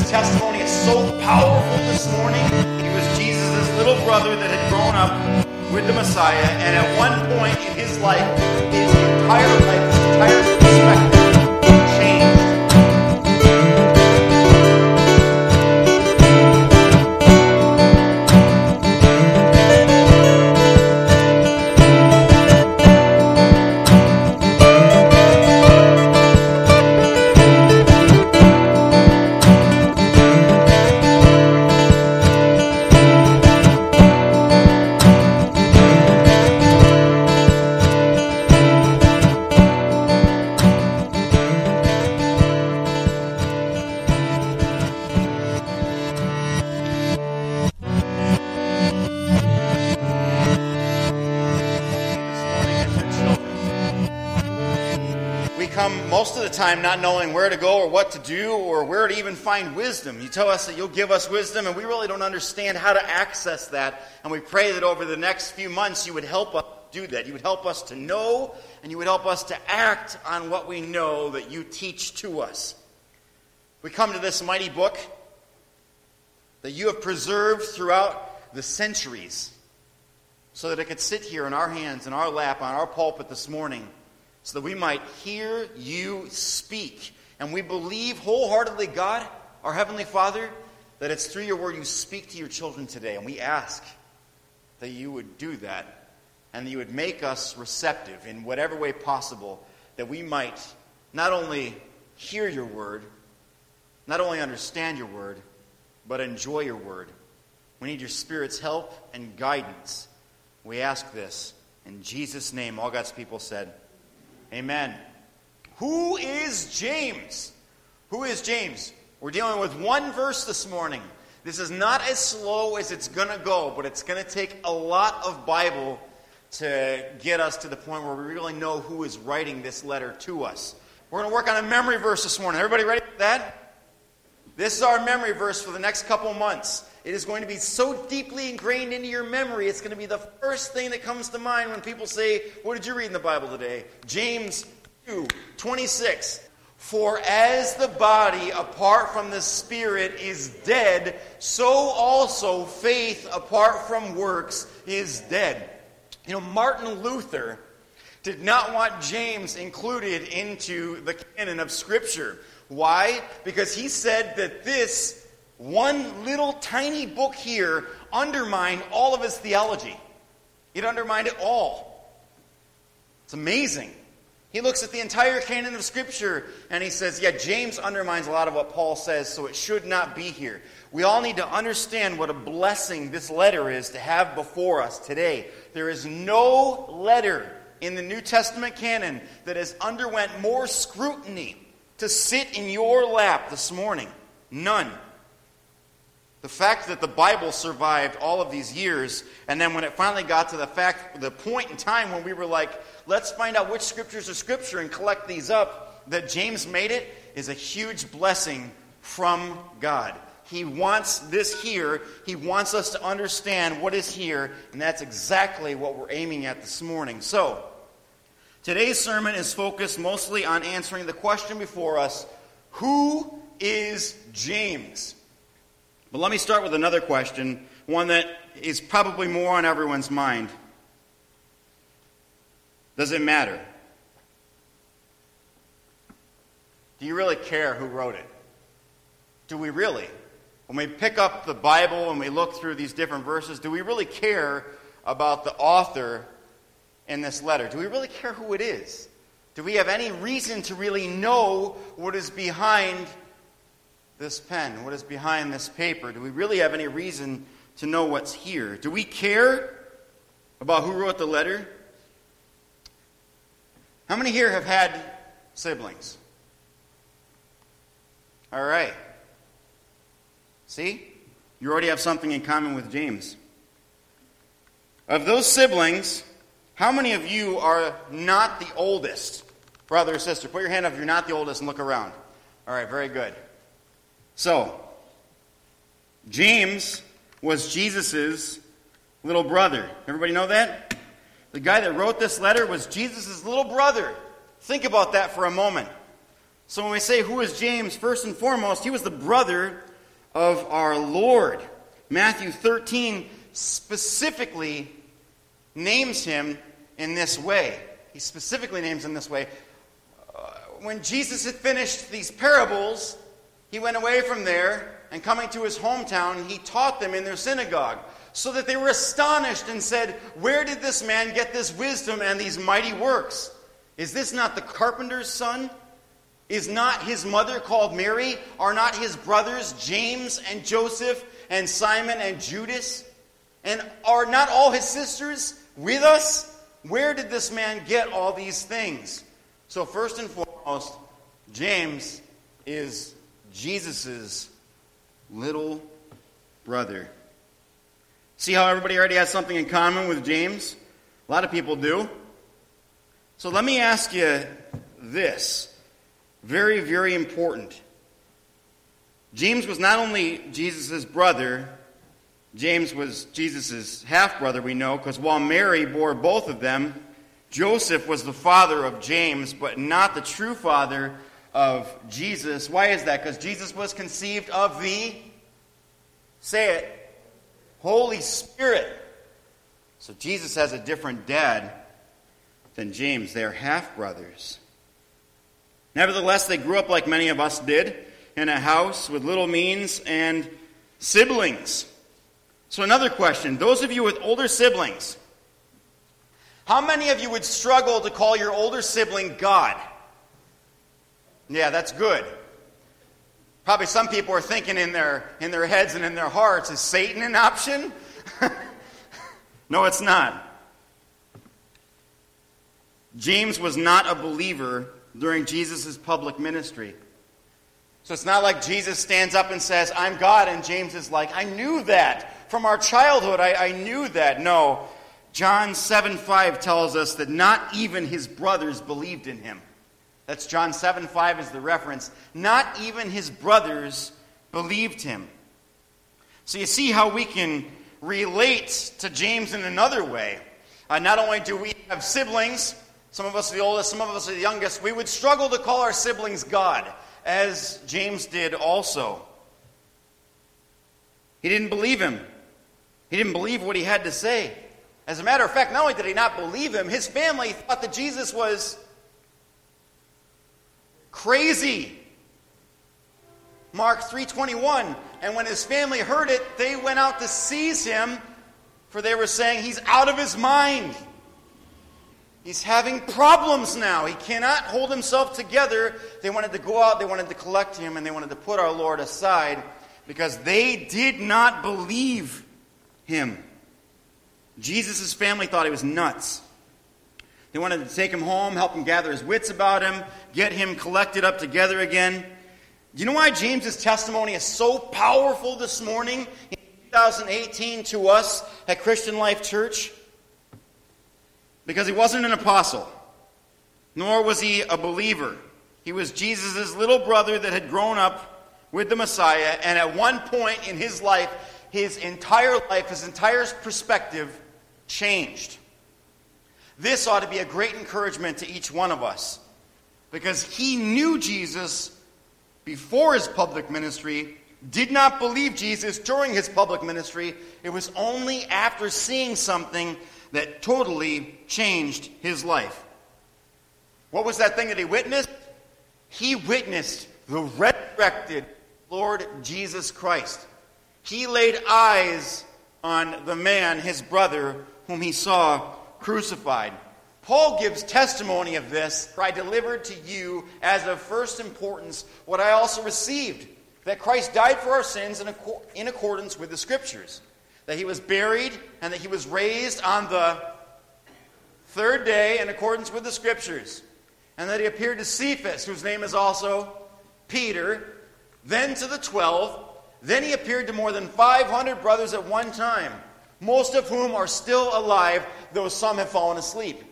Jesus' testimony is so powerful this morning. He was Jesus' little brother that had grown up with the Messiah, and at one point in his life, his entire life, his entire perspective not knowing where to go or what to do or where to even find wisdom. You tell us that you'll give us wisdom, and we really don't understand how to access that. And we pray that over the next few months you would help us do that. You would help us to know, and you would help us to act on what we know that you teach to us. We come to this mighty book that you have preserved throughout the centuries so that it could sit here in our hands, in our lap, on our pulpit this morning, so that we might hear you speak. And we believe wholeheartedly, God, our Heavenly Father, that it's through your word you speak to your children today. And we ask that you would do that and that you would make us receptive in whatever way possible, that we might not only hear your word, not only understand your word, but enjoy your word. We need your Spirit's help and guidance. We ask this in Jesus' name. All God's people said, Amen. Who is James? Who is James? We're dealing with one verse this morning. This is not as slow as it's going to go, but it's going to take a lot of Bible to get us to the point where we really know who is writing this letter to us. We're going to work on a memory verse this morning. Everybody ready for that? This is our memory verse for the next couple months. It is going to be so deeply ingrained into your memory, it's going to be the first thing that comes to mind when people say, What did you read in the Bible today? James 2 26. For as the body apart from the spirit is dead, so also faith apart from works is dead. You know, Martin Luther did not want James included into the canon of Scripture. Why? Because he said that this one little tiny book here undermined all of his theology. It undermined it all. It's amazing. He looks at the entire canon of Scripture and he says, Yeah, James undermines a lot of what Paul says, so it should not be here. We all need to understand what a blessing this letter is to have before us today. There is no letter in the New Testament canon that has underwent more scrutiny to sit in your lap this morning. None. The fact that the Bible survived all of these years, and then when it finally got to the fact, the point in time when we were like, let's find out which scriptures are scripture and collect these up, that James made it is a huge blessing from God. He wants this here. He wants us to understand what is here, and that's exactly what we're aiming at this morning. So, today's sermon is focused mostly on answering the question before us who is James? But let me start with another question, one that is probably more on everyone's mind. Does it matter? Do you really care who wrote it? Do we really? When we pick up the Bible and we look through these different verses, do we really care about the author in this letter? Do we really care who it is? Do we have any reason to really know what is behind this pen? What is behind this paper? Do we really have any reason to know what's here? Do we care about who wrote the letter? How many here have had siblings? All right. See? You already have something in common with James. Of those siblings, how many of you are not the oldest? Brother or sister, put your hand up if you're not the oldest and look around. All right, very good. So, James was Jesus' little brother. Everybody know that? The guy that wrote this letter was Jesus' little brother. Think about that for a moment. So, when we say who is James, first and foremost, he was the brother of our Lord. Matthew 13 specifically names him in this way. He specifically names him this way. Uh, when Jesus had finished these parables, he went away from there, and coming to his hometown, he taught them in their synagogue, so that they were astonished and said, Where did this man get this wisdom and these mighty works? Is this not the carpenter's son? Is not his mother called Mary? Are not his brothers James and Joseph and Simon and Judas? And are not all his sisters with us? Where did this man get all these things? So, first and foremost, James is Jesus' little brother. See how everybody already has something in common with James? A lot of people do. So, let me ask you this. Very, very important. James was not only Jesus' brother, James was Jesus' half brother, we know, because while Mary bore both of them, Joseph was the father of James, but not the true father of Jesus. Why is that? Because Jesus was conceived of the, say it, Holy Spirit. So Jesus has a different dad than James. They're half brothers. Nevertheless, they grew up like many of us did, in a house with little means and siblings. So, another question those of you with older siblings, how many of you would struggle to call your older sibling God? Yeah, that's good. Probably some people are thinking in their, in their heads and in their hearts, is Satan an option? no, it's not. James was not a believer during Jesus' public ministry. So it's not like Jesus stands up and says, I'm God, and James is like, I knew that from our childhood. I, I knew that. No. John 7 5 tells us that not even his brothers believed in him. That's John 7 5 is the reference. Not even his brothers believed him. So you see how we can relate to James in another way. Uh, not only do we have siblings, some of us are the oldest, some of us are the youngest, we would struggle to call our siblings God, as James did also. He didn't believe him. He didn't believe what he had to say. As a matter of fact, not only did he not believe him, his family thought that Jesus was crazy. Mark 3:21, and when his family heard it, they went out to seize him, for they were saying he's out of his mind. He's having problems now. He cannot hold himself together. They wanted to go out, they wanted to collect him, and they wanted to put our Lord aside because they did not believe him. Jesus' family thought he was nuts. They wanted to take him home, help him gather his wits about him, get him collected up together again. Do you know why James's testimony is so powerful this morning in 2018 to us at Christian Life Church? Because he wasn't an apostle, nor was he a believer. He was Jesus' little brother that had grown up with the Messiah, and at one point in his life, his entire life, his entire perspective changed. This ought to be a great encouragement to each one of us because he knew Jesus before his public ministry, did not believe Jesus during his public ministry. It was only after seeing something that totally changed his life. What was that thing that he witnessed? He witnessed the resurrected Lord Jesus Christ. He laid eyes on the man, his brother, whom he saw crucified. Paul gives testimony of this, for I delivered to you as of first importance what I also received that Christ died for our sins in, accordance with the Scriptures, that he was buried, and that he was raised on the third day in accordance with the Scriptures, and that he appeared to Cephas, whose name is also Peter, then to the twelve. Then he appeared to more than 500 brothers at one time, most of whom are still alive, though some have fallen asleep.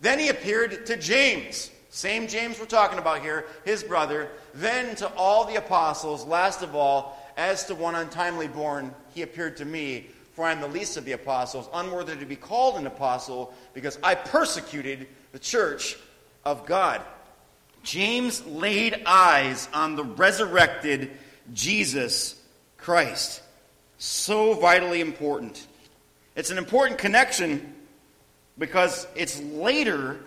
Then he appeared to James, same James we're talking about here, his brother, then to all the apostles, last of all, as to one untimely born, he appeared to me, for I am the least of the apostles, unworthy to be called an apostle, because I persecuted the church of God. James laid eyes on the resurrected Jesus Christ. So vitally important. It's an important connection because it's later,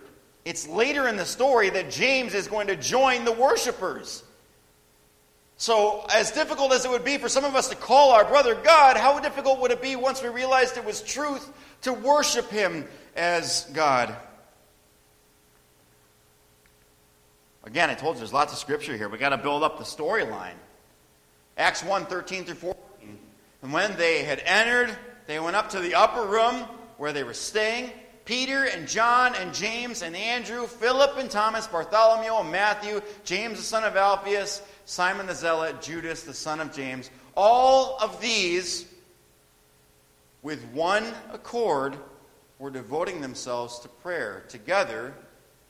it's later in the story that James is going to join the worshipers. So, as difficult as it would be for some of us to call our brother God, how difficult would it be once we realized it was truth to worship him as God? Again, I told you there's lots of scripture here. We've got to build up the storyline. Acts 1 13 through 14. And when they had entered, they went up to the upper room where they were staying. Peter and John and James and Andrew, Philip and Thomas, Bartholomew and Matthew, James the son of Alphaeus, Simon the Zealot, Judas the son of James. All of these, with one accord, were devoting themselves to prayer together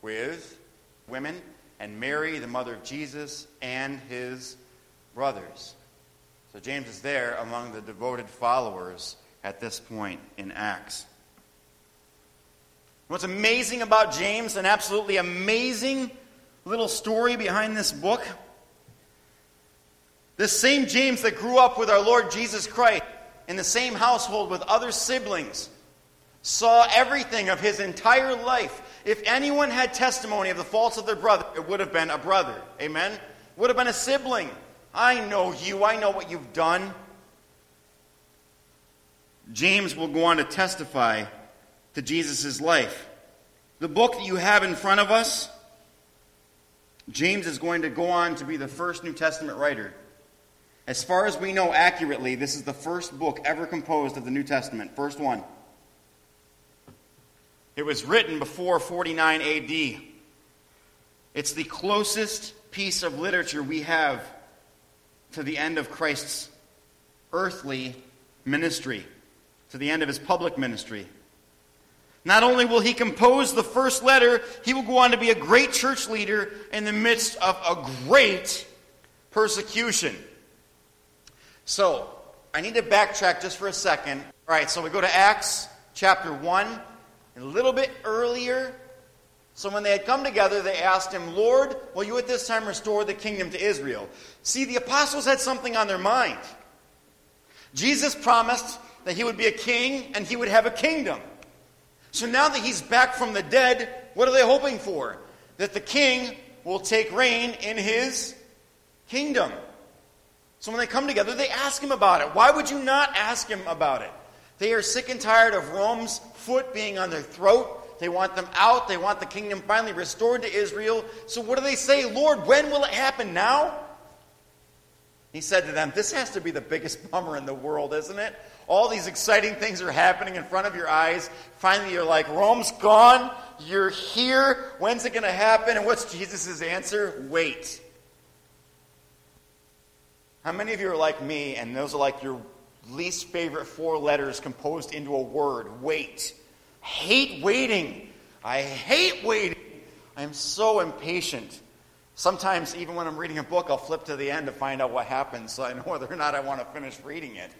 with women and Mary, the mother of Jesus, and his brothers. So James is there among the devoted followers at this point in Acts. What's amazing about James, an absolutely amazing little story behind this book, this same James that grew up with our Lord Jesus Christ in the same household with other siblings saw everything of his entire life. If anyone had testimony of the faults of their brother, it would have been a brother. Amen? Would have been a sibling. I know you. I know what you've done. James will go on to testify to Jesus' life. The book that you have in front of us, James is going to go on to be the first New Testament writer. As far as we know accurately, this is the first book ever composed of the New Testament, first one. It was written before 49 AD. It's the closest piece of literature we have to the end of Christ's earthly ministry, to the end of his public ministry. Not only will he compose the first letter, he will go on to be a great church leader in the midst of a great persecution. So, I need to backtrack just for a second. All right, so we go to Acts chapter 1. A little bit earlier, so when they had come together, they asked him, Lord, will you at this time restore the kingdom to Israel? See, the apostles had something on their mind. Jesus promised that he would be a king and he would have a kingdom. So now that he's back from the dead, what are they hoping for? That the king will take reign in his kingdom. So when they come together, they ask him about it. Why would you not ask him about it? They are sick and tired of Rome's foot being on their throat. They want them out. They want the kingdom finally restored to Israel. So what do they say? Lord, when will it happen? Now? He said to them, This has to be the biggest bummer in the world, isn't it? All these exciting things are happening in front of your eyes. Finally, you're like, Rome's gone. You're here. When's it going to happen? And what's Jesus' answer? Wait. How many of you are like me, and those are like your least favorite four letters composed into a word wait. Hate waiting. I hate waiting. I am so impatient. Sometimes, even when I'm reading a book, I'll flip to the end to find out what happens so I know whether or not I want to finish reading it.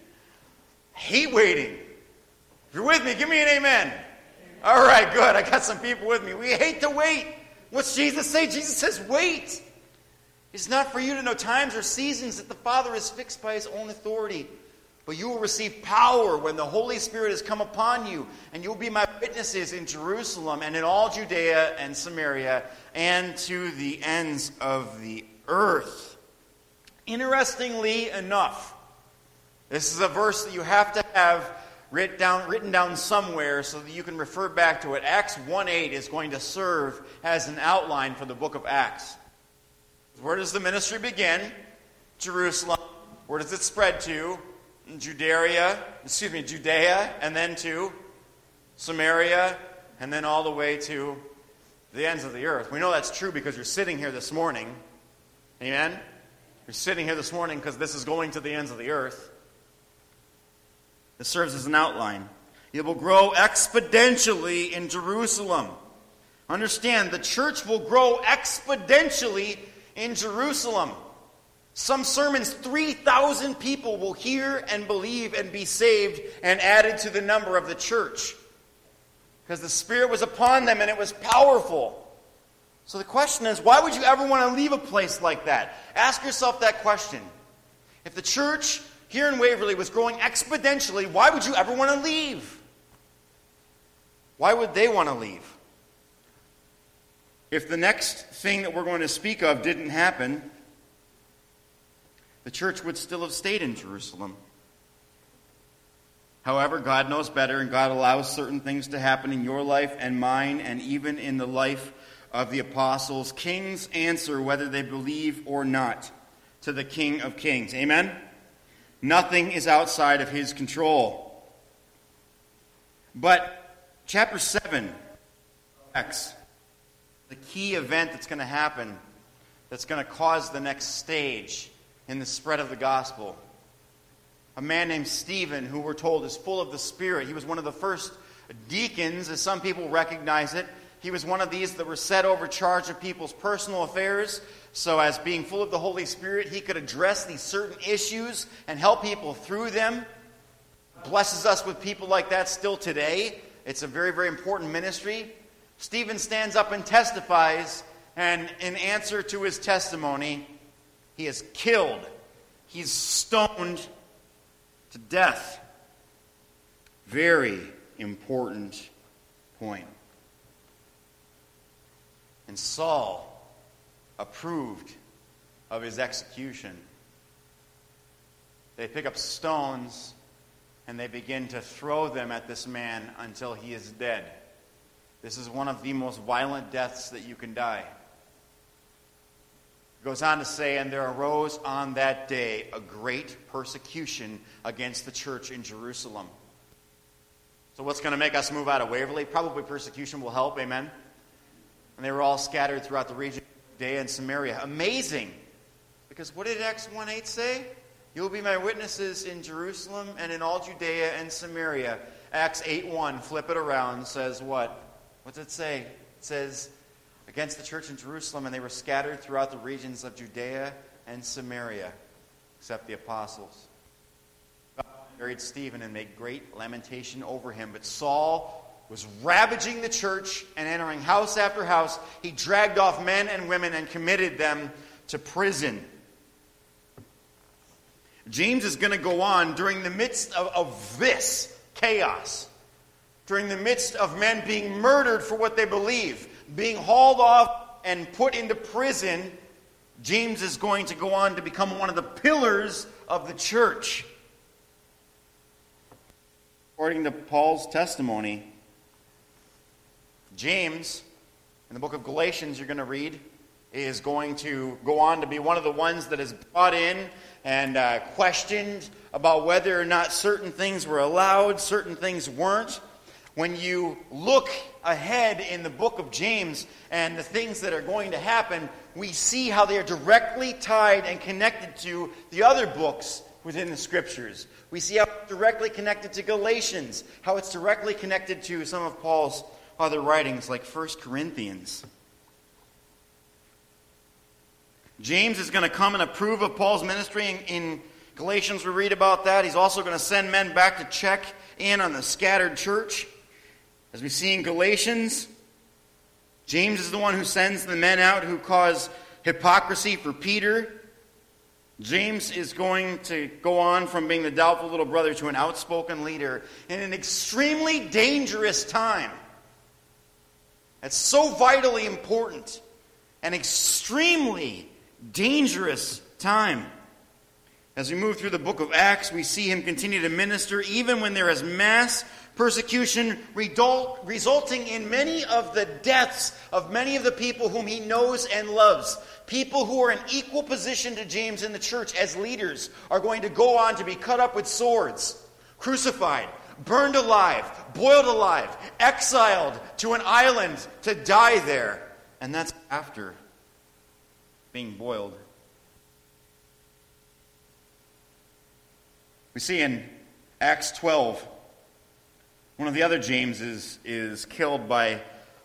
Hate waiting. If you're with me, give me an amen. All right, good. I got some people with me. We hate to wait. What's Jesus say? Jesus says, wait. It's not for you to know times or seasons that the Father is fixed by his own authority. But you will receive power when the Holy Spirit has come upon you, and you will be my witnesses in Jerusalem and in all Judea and Samaria and to the ends of the earth. Interestingly enough, this is a verse that you have to have written down, written down somewhere so that you can refer back to it. Acts 1 8 is going to serve as an outline for the book of Acts. Where does the ministry begin? Jerusalem. Where does it spread to? Judea, excuse me, Judea, and then to Samaria, and then all the way to the ends of the earth. We know that's true because you're sitting here this morning. Amen? You're sitting here this morning because this is going to the ends of the earth. This serves as an outline. It will grow exponentially in Jerusalem. Understand, the church will grow exponentially in Jerusalem. Some sermons, 3,000 people will hear and believe and be saved and added to the number of the church. Because the Spirit was upon them and it was powerful. So the question is why would you ever want to leave a place like that? Ask yourself that question. If the church here in Waverly was growing exponentially, why would you ever want to leave? Why would they want to leave? If the next thing that we're going to speak of didn't happen, the church would still have stayed in Jerusalem. However, God knows better, and God allows certain things to happen in your life and mine, and even in the life of the apostles. Kings answer whether they believe or not to the King of Kings. Amen? Nothing is outside of his control. But chapter 7, Acts, the key event that's going to happen that's going to cause the next stage in the spread of the gospel. A man named Stephen, who we're told is full of the Spirit. He was one of the first deacons, as some people recognize it. He was one of these that were set over charge of people's personal affairs. So, as being full of the Holy Spirit, he could address these certain issues and help people through them. Blesses us with people like that still today. It's a very, very important ministry. Stephen stands up and testifies, and in answer to his testimony, he is killed. He's stoned to death. Very important point. And Saul approved of his execution. They pick up stones and they begin to throw them at this man until he is dead. This is one of the most violent deaths that you can die. It goes on to say, and there arose on that day a great persecution against the church in Jerusalem. So, what's going to make us move out of Waverly? Probably persecution will help, amen? And they were all scattered throughout the region Judea and Samaria. Amazing. Because what did Acts 1 8 say? You will be my witnesses in Jerusalem and in all Judea and Samaria. Acts 8 1, flip it around, says what? What does it say? It says, against the church in Jerusalem, and they were scattered throughout the regions of Judea and Samaria, except the apostles. God buried Stephen and made great lamentation over him. But Saul was ravaging the church and entering house after house. He dragged off men and women and committed them to prison. James is going to go on during the midst of, of this chaos, during the midst of men being murdered for what they believe, being hauled off and put into prison. James is going to go on to become one of the pillars of the church. According to Paul's testimony, James, in the book of Galatians, you're going to read, is going to go on to be one of the ones that is brought in and uh, questioned about whether or not certain things were allowed, certain things weren't. When you look ahead in the book of James and the things that are going to happen, we see how they are directly tied and connected to the other books within the scriptures. We see how it's directly connected to Galatians, how it's directly connected to some of Paul's other writings like 1 Corinthians. James is going to come and approve of Paul's ministry. In, in Galatians, we read about that. He's also going to send men back to check in on the scattered church. As we see in Galatians, James is the one who sends the men out who cause hypocrisy for Peter. James is going to go on from being the doubtful little brother to an outspoken leader in an extremely dangerous time. It's so vitally important an extremely dangerous time. As we move through the book of Acts, we see him continue to minister even when there is mass persecution resulting in many of the deaths of many of the people whom he knows and loves. People who are in equal position to James in the church as leaders are going to go on to be cut up with swords, crucified, burned alive, boiled alive, exiled to an island to die there. And that's after being boiled. We see in Acts 12, one of the other Jameses is killed by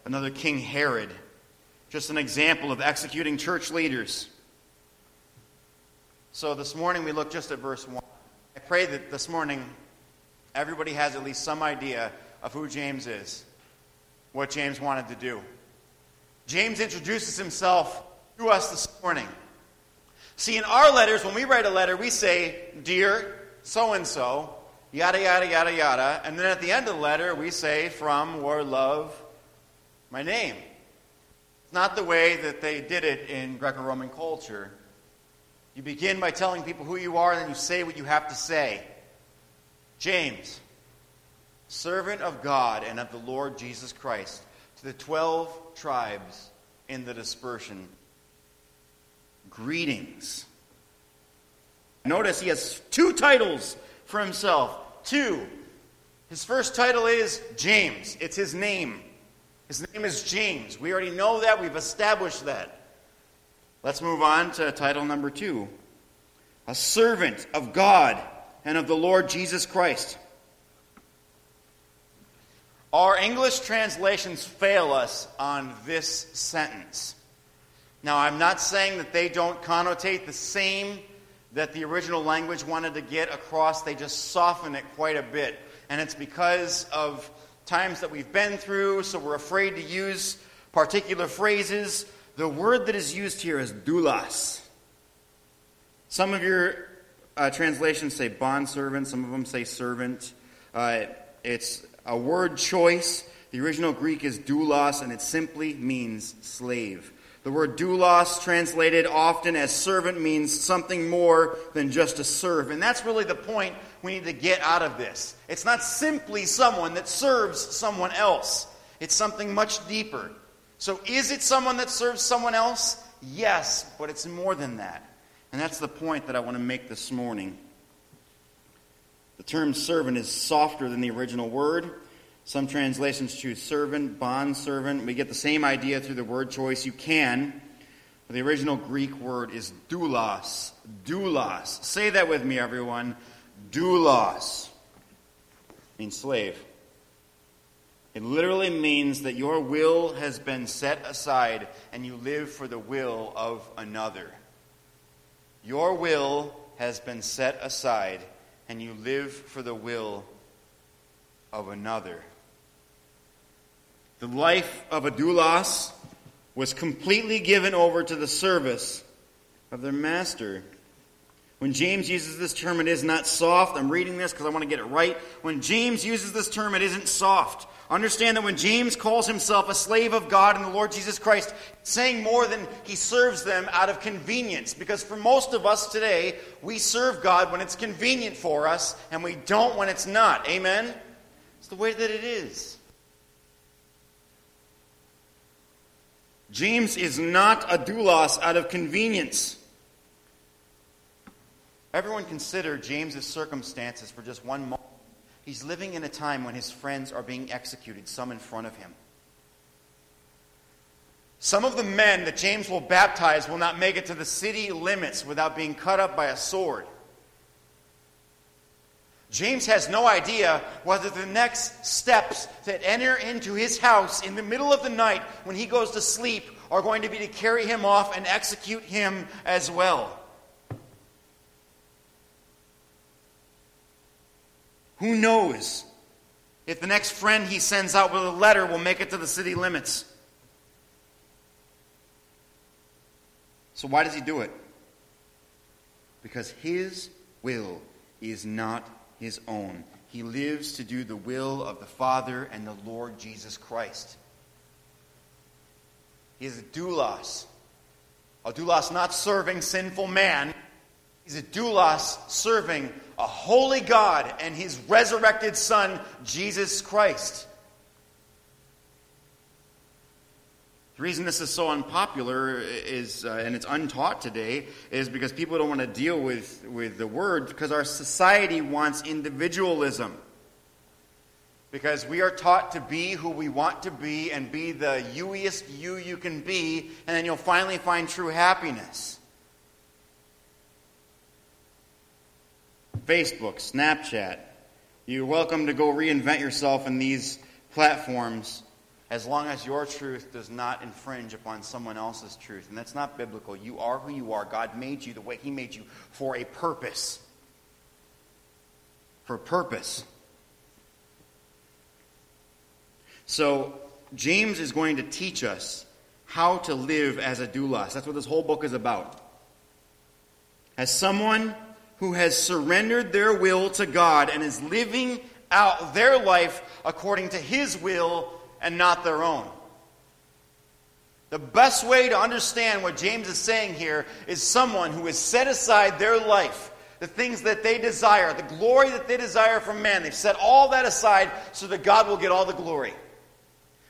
another King Herod. Just an example of executing church leaders. So this morning we look just at verse 1. I pray that this morning everybody has at least some idea of who James is, what James wanted to do. James introduces himself to us this morning. See, in our letters, when we write a letter, we say, Dear, so and so, yada, yada, yada, yada. And then at the end of the letter, we say, from or love my name. It's not the way that they did it in Greco Roman culture. You begin by telling people who you are, and then you say what you have to say. James, servant of God and of the Lord Jesus Christ, to the twelve tribes in the dispersion, greetings. Notice he has two titles for himself. Two. His first title is James, it's his name. His name is James. We already know that, we've established that. Let's move on to title number two A servant of God and of the Lord Jesus Christ. Our English translations fail us on this sentence. Now, I'm not saying that they don't connotate the same that the original language wanted to get across, they just soften it quite a bit. And it's because of times that we've been through, so we're afraid to use particular phrases. The word that is used here is doulos. Some of your uh, translations say bondservant, some of them say servant. Uh, it's a word choice. The original Greek is doulos, and it simply means slave. The word doulos, translated often as servant, means something more than just to serve. And that's really the point we need to get out of this. It's not simply someone that serves someone else, it's something much deeper. So, is it someone that serves someone else? Yes, but it's more than that. And that's the point that I want to make this morning. The term servant is softer than the original word. Some translations choose servant, bond servant. We get the same idea through the word choice. You can. But the original Greek word is doulos. Doulos. Say that with me, everyone. Doulos means slave. It literally means that your will has been set aside and you live for the will of another. Your will has been set aside and you live for the will of another. The life of a doulos was completely given over to the service of their master. When James uses this term, it is not soft. I'm reading this because I want to get it right. When James uses this term, it isn't soft. Understand that when James calls himself a slave of God and the Lord Jesus Christ, saying more than he serves them out of convenience. Because for most of us today, we serve God when it's convenient for us, and we don't when it's not. Amen? It's the way that it is. James is not a doulos out of convenience. Everyone consider James's circumstances for just one moment. He's living in a time when his friends are being executed, some in front of him. Some of the men that James will baptize will not make it to the city limits without being cut up by a sword. James has no idea whether the next steps that enter into his house in the middle of the night when he goes to sleep are going to be to carry him off and execute him as well. Who knows if the next friend he sends out with a letter will make it to the city limits? So, why does he do it? Because his will is not his own. He lives to do the will of the Father and the Lord Jesus Christ. He is a doulos. A doulos not serving sinful man. He's a doulos serving a holy God and his resurrected Son, Jesus Christ. The reason this is so unpopular is, uh, and it's untaught today, is because people don't want to deal with, with the word because our society wants individualism. Because we are taught to be who we want to be and be the youiest you you can be, and then you'll finally find true happiness. Facebook, Snapchat, you're welcome to go reinvent yourself in these platforms as long as your truth does not infringe upon someone else's truth. And that's not biblical. You are who you are. God made you the way He made you for a purpose. For a purpose. So, James is going to teach us how to live as a doulos. That's what this whole book is about. As someone who has surrendered their will to God and is living out their life according to His will and not their own. The best way to understand what James is saying here is someone who has set aside their life, the things that they desire, the glory that they desire from man. They've set all that aside so that God will get all the glory.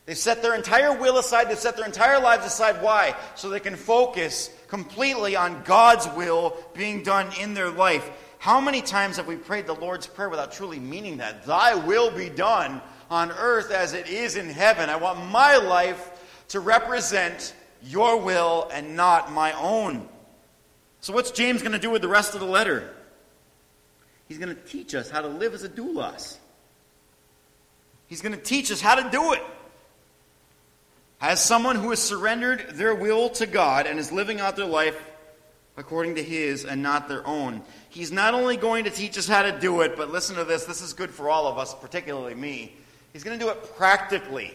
They've set their entire will aside, they've set their entire lives aside. Why? So they can focus completely on God's will being done in their life. How many times have we prayed the Lord's Prayer without truly meaning that? Thy will be done on earth as it is in heaven. I want my life to represent your will and not my own. So, what's James going to do with the rest of the letter? He's going to teach us how to live as a doulos. He's going to teach us how to do it. As someone who has surrendered their will to God and is living out their life according to His and not their own. He's not only going to teach us how to do it, but listen to this, this is good for all of us, particularly me. He's going to do it practically.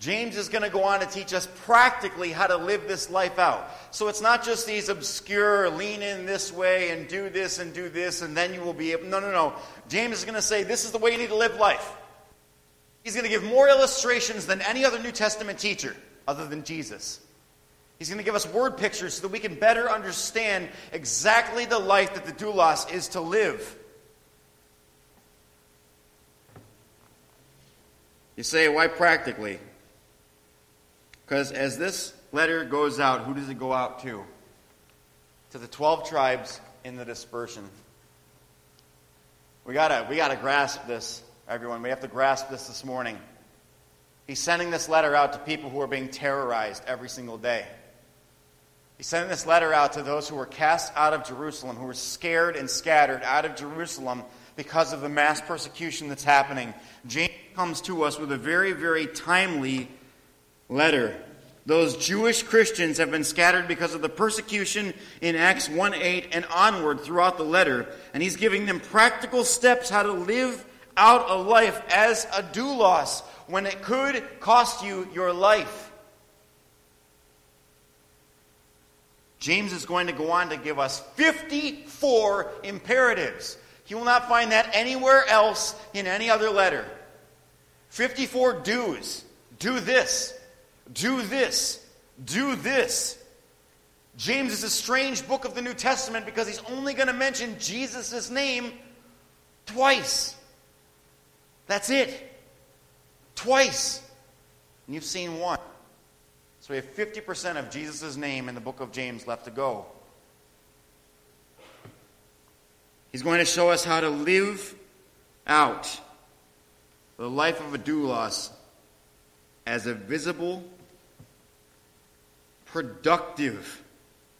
James is going to go on to teach us practically how to live this life out. So it's not just these obscure, lean in this way and do this and do this and then you will be able. No, no, no. James is going to say this is the way you need to live life. He's going to give more illustrations than any other New Testament teacher other than Jesus. He's going to give us word pictures so that we can better understand exactly the life that the doulos is to live. You say, why practically? Because as this letter goes out, who does it go out to? To the 12 tribes in the dispersion. We gotta, we gotta grasp this, everyone. We have to grasp this this morning. He's sending this letter out to people who are being terrorized every single day. He's sending this letter out to those who were cast out of Jerusalem, who were scared and scattered out of Jerusalem because of the mass persecution that's happening. James comes to us with a very, very timely letter. Those Jewish Christians have been scattered because of the persecution in Acts 1 8 and onward throughout the letter. And he's giving them practical steps how to live out a life as a doulos when it could cost you your life. James is going to go on to give us 54 imperatives. You will not find that anywhere else in any other letter. 54 do's. Do this, do this. Do this. James is a strange book of the New Testament because he's only going to mention Jesus' name twice. That's it. Twice. And you've seen one. So we have 50% of Jesus' name in the book of James left to go. He's going to show us how to live out the life of a doulos as a visible, productive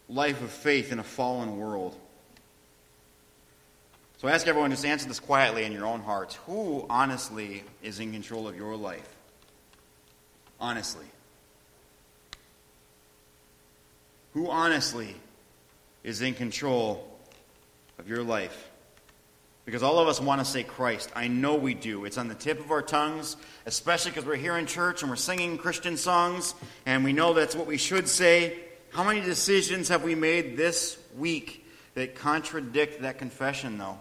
life of faith in a fallen world. So I ask everyone just answer this quietly in your own hearts. Who honestly is in control of your life? Honestly. Who honestly is in control of your life? Because all of us want to say Christ. I know we do. It's on the tip of our tongues, especially because we're here in church and we're singing Christian songs, and we know that's what we should say. How many decisions have we made this week that contradict that confession, though?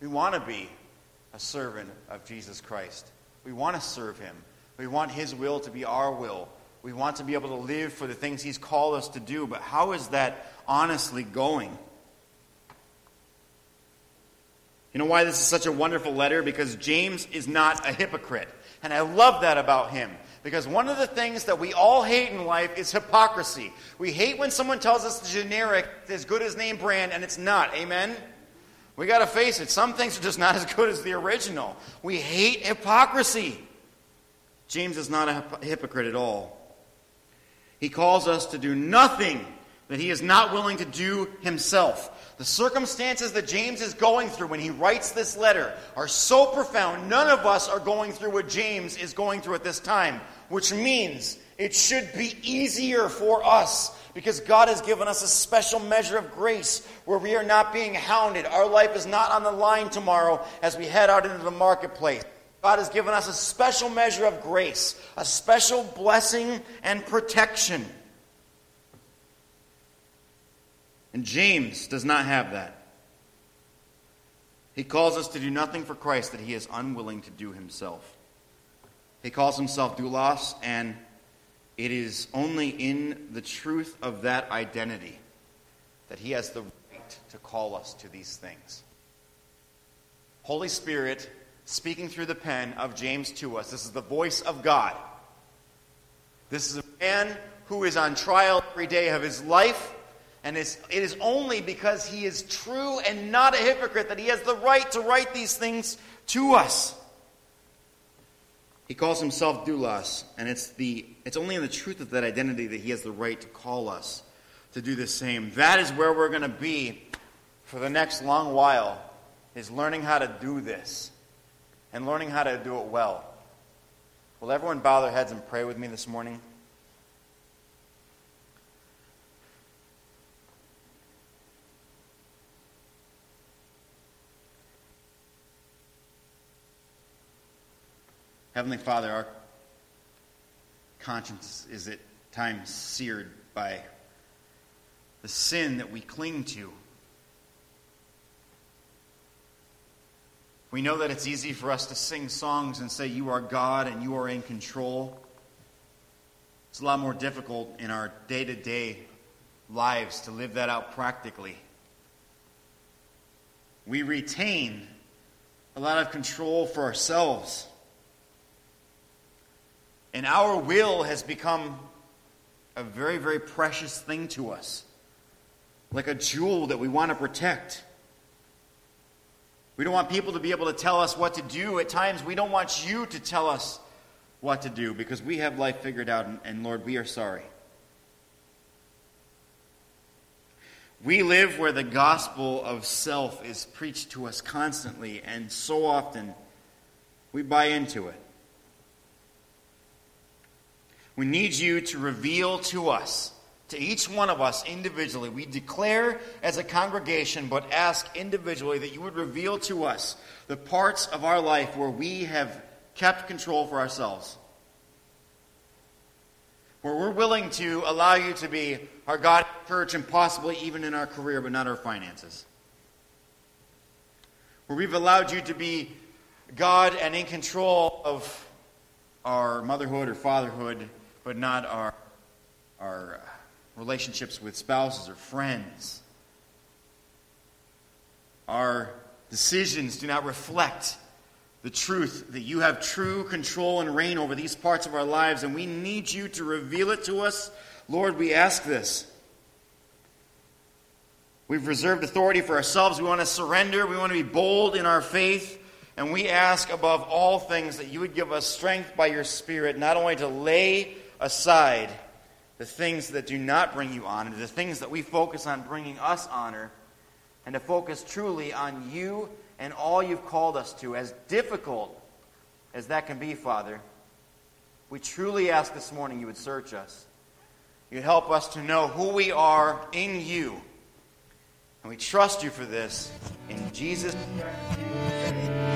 We want to be a servant of Jesus Christ. We want to serve him. We want his will to be our will. We want to be able to live for the things he's called us to do. But how is that honestly going? You know why this is such a wonderful letter? Because James is not a hypocrite. And I love that about him. Because one of the things that we all hate in life is hypocrisy. We hate when someone tells us the generic, is good as name brand, and it's not. Amen? We got to face it. Some things are just not as good as the original. We hate hypocrisy. James is not a hypocrite at all. He calls us to do nothing that he is not willing to do himself. The circumstances that James is going through when he writes this letter are so profound. None of us are going through what James is going through at this time, which means it should be easier for us because God has given us a special measure of grace where we are not being hounded. Our life is not on the line tomorrow as we head out into the marketplace. God has given us a special measure of grace, a special blessing and protection. And James does not have that. He calls us to do nothing for Christ that he is unwilling to do himself. He calls himself doulos, and it is only in the truth of that identity that he has the right to call us to these things. Holy Spirit speaking through the pen of James to us. This is the voice of God. This is a man who is on trial every day of his life, and it is only because he is true and not a hypocrite that he has the right to write these things to us. He calls himself doulos, and it's, the, it's only in the truth of that identity that he has the right to call us to do the same. That is where we're going to be for the next long while, is learning how to do this and learning how to do it well. Will everyone bow their heads and pray with me this morning? Heavenly Father, our conscience is at times seared by the sin that we cling to. We know that it's easy for us to sing songs and say, You are God and you are in control. It's a lot more difficult in our day to day lives to live that out practically. We retain a lot of control for ourselves. And our will has become a very, very precious thing to us, like a jewel that we want to protect. We don't want people to be able to tell us what to do. At times, we don't want you to tell us what to do because we have life figured out, and, and Lord, we are sorry. We live where the gospel of self is preached to us constantly, and so often we buy into it. We need you to reveal to us to each one of us individually. We declare as a congregation, but ask individually that you would reveal to us the parts of our life where we have kept control for ourselves. Where we're willing to allow you to be our God, church, and possibly even in our career, but not our finances. Where we've allowed you to be God and in control of our motherhood or fatherhood, but not our, our relationships with spouses or friends. Our decisions do not reflect the truth that you have true control and reign over these parts of our lives, and we need you to reveal it to us. Lord, we ask this. We've reserved authority for ourselves. We want to surrender. We want to be bold in our faith. And we ask above all things that you would give us strength by your Spirit, not only to lay aside the things that do not bring you honor, the things that we focus on bringing us honor, and to focus truly on you and all you've called us to, as difficult as that can be, Father. We truly ask this morning you would search us. You'd help us to know who we are in you. And we trust you for this. In Jesus' name.